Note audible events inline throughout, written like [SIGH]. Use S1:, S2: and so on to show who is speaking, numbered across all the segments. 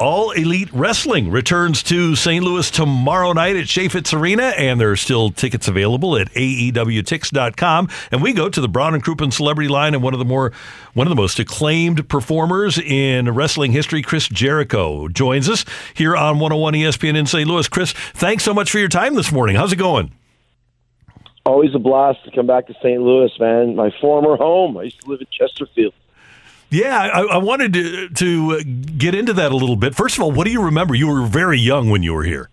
S1: All Elite Wrestling returns to St. Louis tomorrow night at Chaifetz Arena, and there are still tickets available at AEWTix.com. And we go to the Brown and Crouppen Celebrity Line, and one of the more one of the most acclaimed performers in wrestling history, Chris Jericho, joins us here on 101 ESPN in St. Louis. Chris, thanks so much for your time this morning. How's it going?
S2: Always a blast to come back to St. Louis, man. My former home. I used to live in Chesterfield.
S1: Yeah, I, I, wanted to to get into that a little bit. First of all, what do you remember? You were very young when you were here.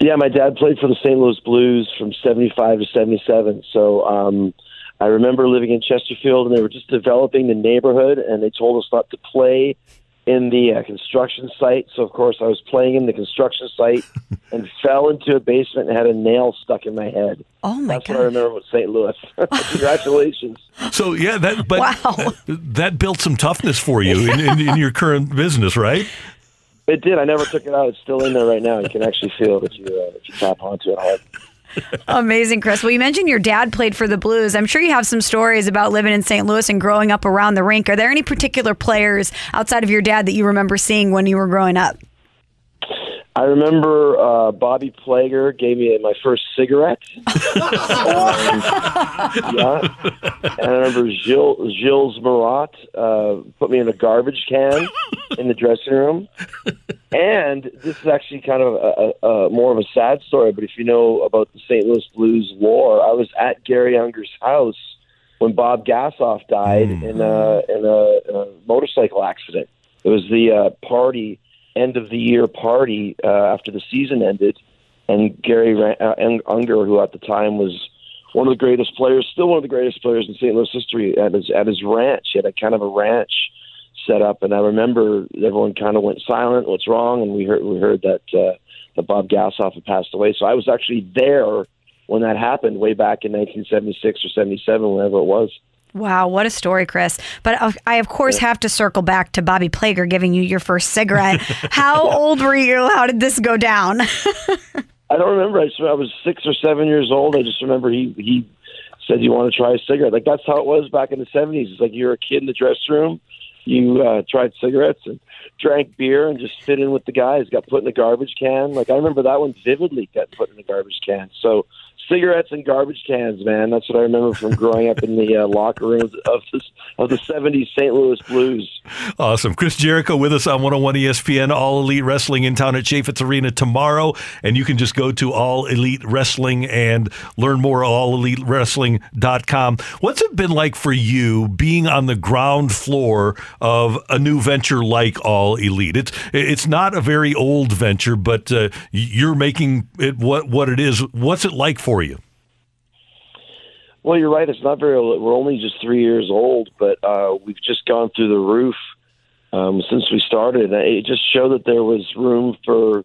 S2: Yeah, my dad played for the St. Louis Blues from '75 to '77. So um, I remember living in Chesterfield, and they were just developing the neighborhood, and they told us not to play in the uh, construction site. So of course, I was playing in the construction site [LAUGHS] and fell into a basement and had a nail stuck in my head.
S3: Oh my
S2: That's
S3: god!
S2: what I remember with St. Louis. [LAUGHS] [LAUGHS] Congratulations.
S1: So yeah, that but
S3: Wow.
S1: that built some toughness for you in, in, in your current business, right?
S2: It did. I never took it out. It's still in there right now. You can actually feel it if you uh, if you tap onto it hard.
S3: Amazing, Chris. Well, you mentioned your dad played for the Blues. I'm sure you have some stories about living in St. Louis and growing up around the rink. Are there any particular players outside of your dad that you remember seeing when you were growing up?
S2: I remember uh, Bobby Plager gave me my first cigarette. [LAUGHS] Um, yeah, and I remember Gilles, Gilles Marotte uh, put me in a garbage can in the dressing room. And this is actually kind of a, a, a more of a sad story, but if you know about the St. Louis Blues lore, I was at Gary Unger's house when Bob Gassoff died in a in a, in a motorcycle accident. It was the uh, party end of the year party uh, after the season ended, and Gary uh, Unger, who at the time was one of the greatest players, still one of the greatest players in St. Louis history, at his at his ranch. He had a kind of a ranch set up, and I remember everyone kind of went silent. What's wrong? And we heard we heard that uh, that Bob Gassoff had passed away. So I was actually there when that happened, way back in 1976 or 77, whenever it was.
S3: Wow, what a story, Chris. But uh, I, of course, have to circle back to Bobby Plager giving you your first cigarette. [LAUGHS] How old were you? How did this go down? [LAUGHS]
S2: I don't remember. I, I was six or seven years old. I just remember he he said, "You want to try a cigarette?" Like that's how it was back in the seventies. It's like you're a kid in the dressing room. You uh, tried cigarettes and drank beer and just fit in with the guys. Got put in the garbage can. Like I remember that one vividly. Got put in the garbage can. So cigarettes and garbage cans, man. That's what I remember from growing up in the uh, locker rooms of the of the '70s St. Louis Blues.
S1: Awesome. Chris Jericho with us on 101 ESPN, All Elite Wrestling in town at Chaifetz Arena tomorrow. And you can just go to All Elite Wrestling and learn more at allelitewrestling.com. What's it been like for you being on the ground floor of a new venture like All Elite? It's it's not a very old venture, but uh, you're making it what, what it is. What's it like for you?
S2: Well, you're right. It's not very. old. We're only just three years old, but uh, we've just gone through the roof um, since we started. It just showed that there was room for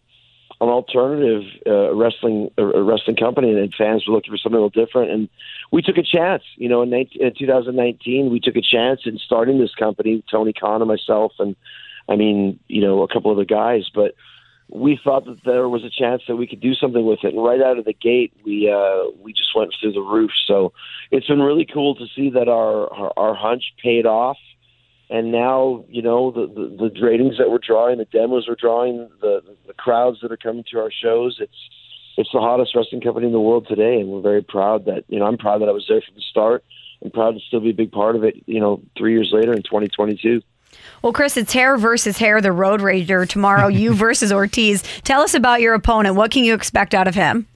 S2: an alternative uh, wrestling a wrestling company, and fans were looking for something a little different. And we took a chance. You know, in, 19, in 2019, we took a chance in starting this company. Tony Khan and myself, and I mean, you know, a couple of the guys, but we thought that there was a chance that we could do something with it. And right out of the gate, we uh, we just went through the roof. So it's been really cool to see that our our, our hunch paid off. And now, you know, the, the the ratings that we're drawing, the demos we're drawing, the the crowds that are coming to our shows, it's it's the hottest wrestling company in the world today, and we're very proud that you know I'm proud that I was there from the start. I'm proud to still be a big part of it. You know, three years later in 2022.
S3: Well, Chris, it's hair versus hair, the Road Rager tomorrow. you [LAUGHS] versus Ortiz. Tell us about your opponent. What can you expect out of him?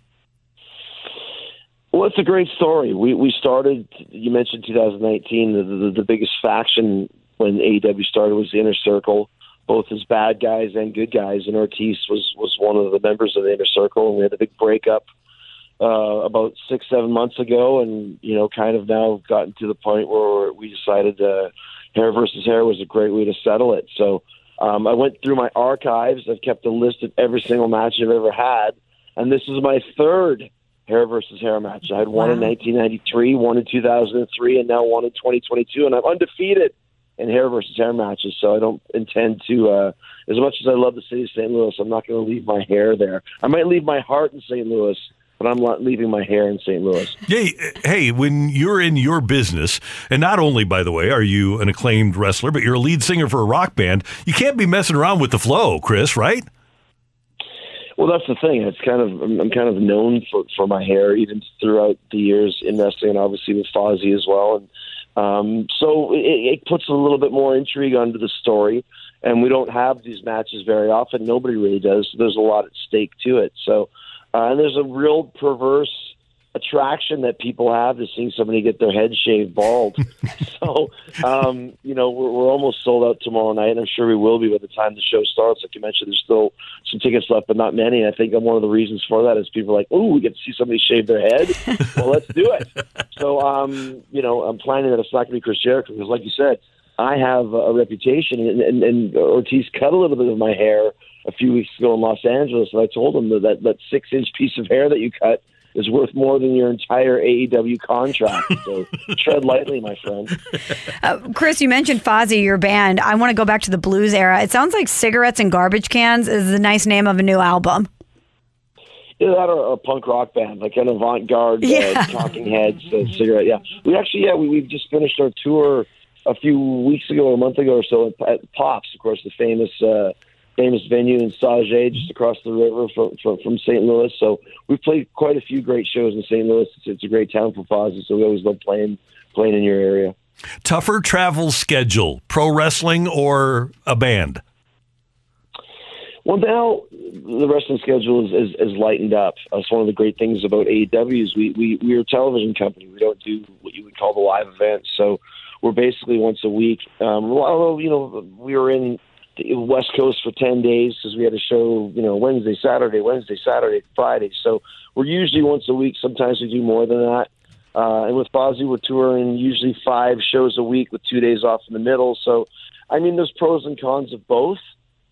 S2: Well, it's a great story. We we started. You mentioned 2019. The the, the biggest faction when AEW started was the Inner Circle. both as bad guys and good guys. And Ortiz was was one of the members of the inner circle, and we had a big breakup uh, about six seven months ago, and you know, kind of now gotten to the point where we decided uh, hair versus hair was a great way to settle it. So um, I went through my archives. I've kept a list of every single match I've ever had, and this is my third hair versus hair match. I had one in 1993, one in 2003, and now one in 2022, and I'm undefeated in hair versus hair matches. So I don't intend to. Uh, as much as I love the city of St. Louis, I'm not going to leave my hair there. I might leave my heart in St. Louis. But I'm leaving my hair in St. Louis.
S1: Hey, hey, when you're in your business, and not only, by the way, are you an acclaimed wrestler, but you're a lead singer for a rock band, you can't be messing around with the flow, Chris, right?
S2: Well, that's the thing. It's kind of I'm, I'm kind of known for for my hair, even throughout the years in wrestling, and obviously with Fozzy as well. And um, so it, it puts a little bit more intrigue onto the story. And we don't have these matches very often. Nobody really does. So there's a lot at stake to it. So, uh, and there's a real perverse attraction that people have to seeing somebody get their head shaved bald. [LAUGHS] so, um, you know, we're, we're almost sold out tomorrow night, and I'm sure we will be by the time the show starts. Like you mentioned, there's still some tickets left, but not many. And I think one of the reasons for that is people are like, "Oh, we get to see somebody shave their head. [LAUGHS] well, let's do it." So, um, you know, I'm planning that it's not going to be Chris Jericho because, like you said, I have a reputation, and, and, and Ortiz cut a little bit of my hair a few weeks ago in Los Angeles, and I told him that that, that six inch piece of hair that you cut is worth more than your entire AEW contract. So [LAUGHS] tread lightly, my friend.
S3: Uh, Chris, you mentioned Fozzy, your band. I want to go back to the blues era. It sounds like Cigarettes and Garbage Cans is the nice name of a new album.
S2: Yeah, that or a punk rock band, like an avant-garde
S3: Yeah.
S2: uh, [LAUGHS] Talking Heads, uh, cigarette. Yeah, we actually, yeah, we we've just finished our tour a few weeks ago, or a month ago or so at, at Pops, of course, the famous uh, famous venue in Sauget, just across the river from, from from St. Louis. So we've played quite a few great shows in St. Louis. It's, it's a great town for Fozzy, so we always love playing playing in your area.
S1: Tougher travel schedule, pro wrestling or a band?
S2: Well, now the wrestling schedule is, is, is lightened up. That's one of the great things about AEW is we, we, we're a television company. We don't do what you would call the live events. So we're basically once a week. Um, although, you know, we were in West Coast for 10 days because we had a show, you know, Wednesday, Saturday, Wednesday, Saturday, Friday. So we're usually once a week. Sometimes we do more than that. Uh, and with Fozzy, we're touring usually five shows a week with two days off in the middle. So, I mean, there's pros and cons of both.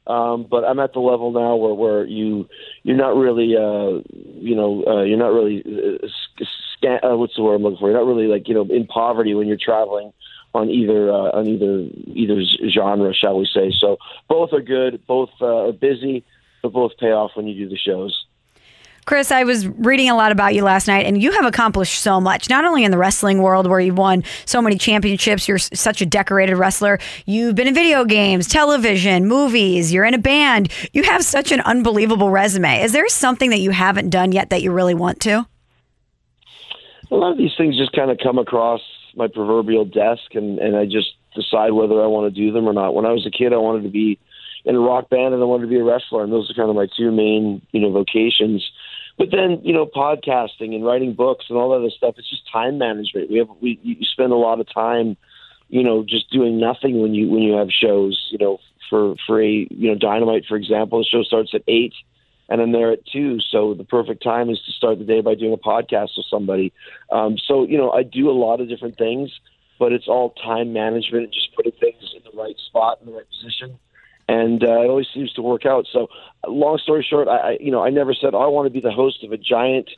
S2: Um, but I'm at the level now where, where you you're not really uh, you know uh, you're not really uh, sca- uh, what's the word I'm looking for? You're not really like you know in poverty when you're traveling on either uh, on either either genre, shall we say? So both are good, both uh, are busy, but both pay off when you do the shows.
S3: Chris, I was reading a lot about you last night, and you have accomplished so much, not only in the wrestling world where you've won so many championships, you're such a decorated wrestler. You've been in video games, television, movies, you're in a band. You have such an unbelievable resume. Is there something that you haven't done yet that you really want to?
S2: a lot of these things just kind of come across my proverbial desk and and I just decide whether I want to do them or not. When I was a kid I wanted to be in a rock band and I wanted to be a wrestler and those are kind of my two main, you know, vocations. But then, you know, podcasting and writing books and all that other stuff, it's just time management. We have we you spend a lot of time, you know, just doing nothing when you when you have shows, you know, for for a you know, Dynamite for example, the show starts at eight and I'm there at two. So the perfect time is to start the day by doing a podcast with somebody. Um, so you know, I do a lot of different things, but it's all time management and just putting things in the right spot in the right position. And uh, it always seems to work out. So, long story short, I, I you know I never said oh, I want to be the host of a giant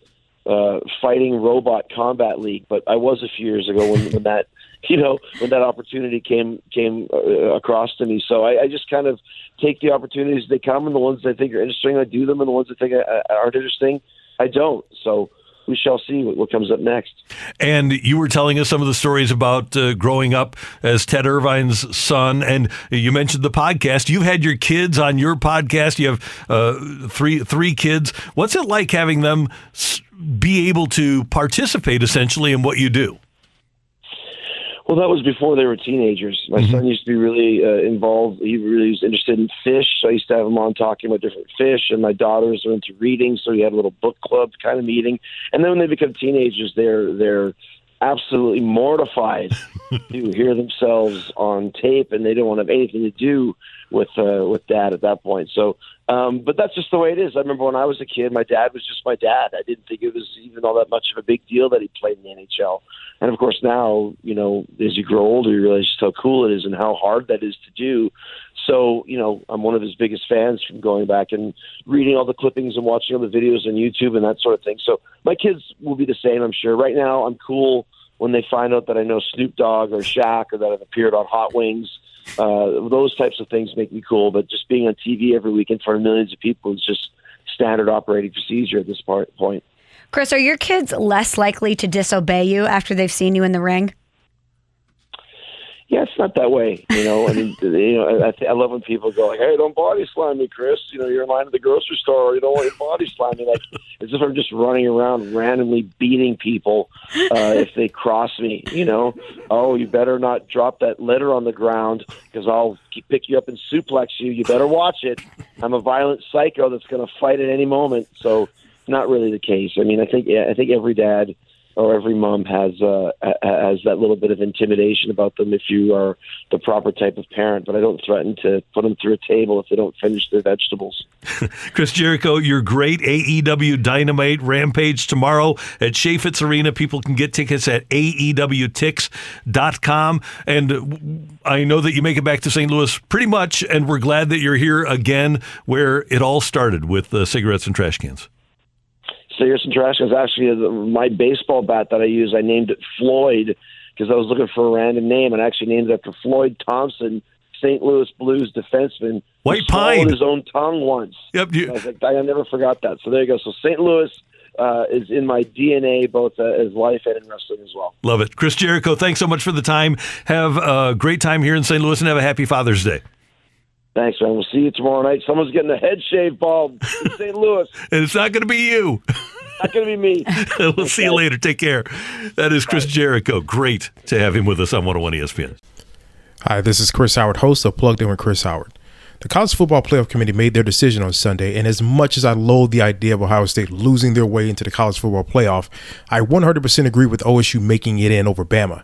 S2: uh, fighting robot combat league, but I was a few years ago when, when that [LAUGHS] you know when that opportunity came came uh, across to me. So I, I just kind of take the opportunities they come, and the ones I think are interesting, I do them, and the ones I think uh, aren't interesting, I don't. So we shall see what, comes up next.
S1: And you were telling us some of the stories about uh, growing up as Ted Irvine's son, and you mentioned the podcast. You've had your kids on your podcast. You have uh, three three kids. What's it like having them be able to participate essentially in what you do?
S2: Well, that was before they were teenagers. My son used to be really uh, involved. He really was interested in fish. So I used to have him on talking about different fish. And my daughters are into reading, so he had a little book club kind of meeting. And then when they become teenagers, they're they're absolutely mortified [LAUGHS] to hear themselves on tape, and they don't want to have anything to do with uh, with dad at that point. So, um, but that's just the way it is. I remember when I was a kid, my dad was just my dad. I didn't think it was even all that much of a big deal that he played in the NHL. And of course, now you know, as you grow older, you realize just how cool it is and how hard that is to do. So, you know, I'm one of his biggest fans from going back and reading all the clippings and watching all the videos on YouTube and that sort of thing. So, my kids will be the same, I'm sure. Right now, I'm cool when they find out that I know Snoop Dogg or Shaq or that I've appeared on Hot Wings. Uh, those types of things make me cool, but just being on TV every week in front of millions of people is just standard operating procedure at this part, point.
S3: Chris, are your kids less likely to disobey you after they've seen you in the ring?
S2: It's not that way. You know, I mean, [LAUGHS] you know, I, I love when people go like, "Hey, don't body slam me, Chris." You know, you're in line at the grocery store. You don't want to body slam me. Like, [LAUGHS] as if I'm just running around randomly beating people uh, if they cross me. You know, oh, you better not drop that litter on the ground because I'll pick you up and suplex you. You better watch it. I'm a violent psycho that's going to fight at any moment. So, not really the case. I mean, I think I think every dad or every mom has uh, has that little bit of intimidation about them if you are the proper type of parent. But I don't threaten to put them through a table if they don't finish their vegetables. [LAUGHS]
S1: Chris Jericho, you're great. AEW Dynamite Rampage tomorrow at Chaifetz Arena. People can get tickets at AEWTix.com. And I know that you make it back to St. Louis pretty much, and we're glad that you're here again where it all started with cigarettes and trash cans.
S2: And trash cans. Actually, my baseball bat that I use, I named it Floyd because I was looking for a random name, and I actually named it after Floyd Thomson, St. Louis Blues defenseman.
S1: White Pine.
S2: his own tongue once.
S1: Yep. You,
S2: I was like, I never forgot that. So there you go. So St. Louis uh, is in my DNA, both uh, as life and in wrestling as well.
S1: Love it. Chris Jericho, thanks so much for the time. Have a great time here in St. Louis and have a happy Father's Day.
S2: Thanks, man. We'll see you tomorrow night. Someone's getting a head shave bald in St. Louis. [LAUGHS]
S1: and it's not going to be you. [LAUGHS]
S2: Not going to be me. [LAUGHS]
S1: we'll see you later. Take care. That is Chris Jericho. Great to have him with us on 101 ESPN.
S4: Hi, this is Chris Howard, host of Plugged In with Chris Howard. The College Football Playoff Committee made their decision on Sunday, and as much as I loathe the idea of Ohio State losing their way into the College Football Playoff, I 100% agree with OSU making it in over Bama.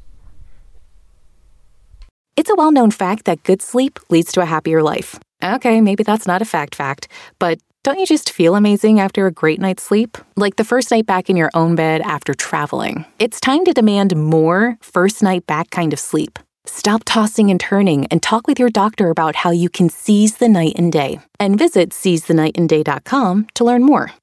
S5: It's a well known fact that good sleep leads to a happier life. Okay, maybe that's not a fact fact, but don't you just feel amazing after a great night's sleep? Like the first night back in your own bed after traveling. It's time to demand more first night back kind of sleep. Stop tossing and turning and talk with your doctor about how you can seize the night and day. And visit seizethenightandday.com to learn more.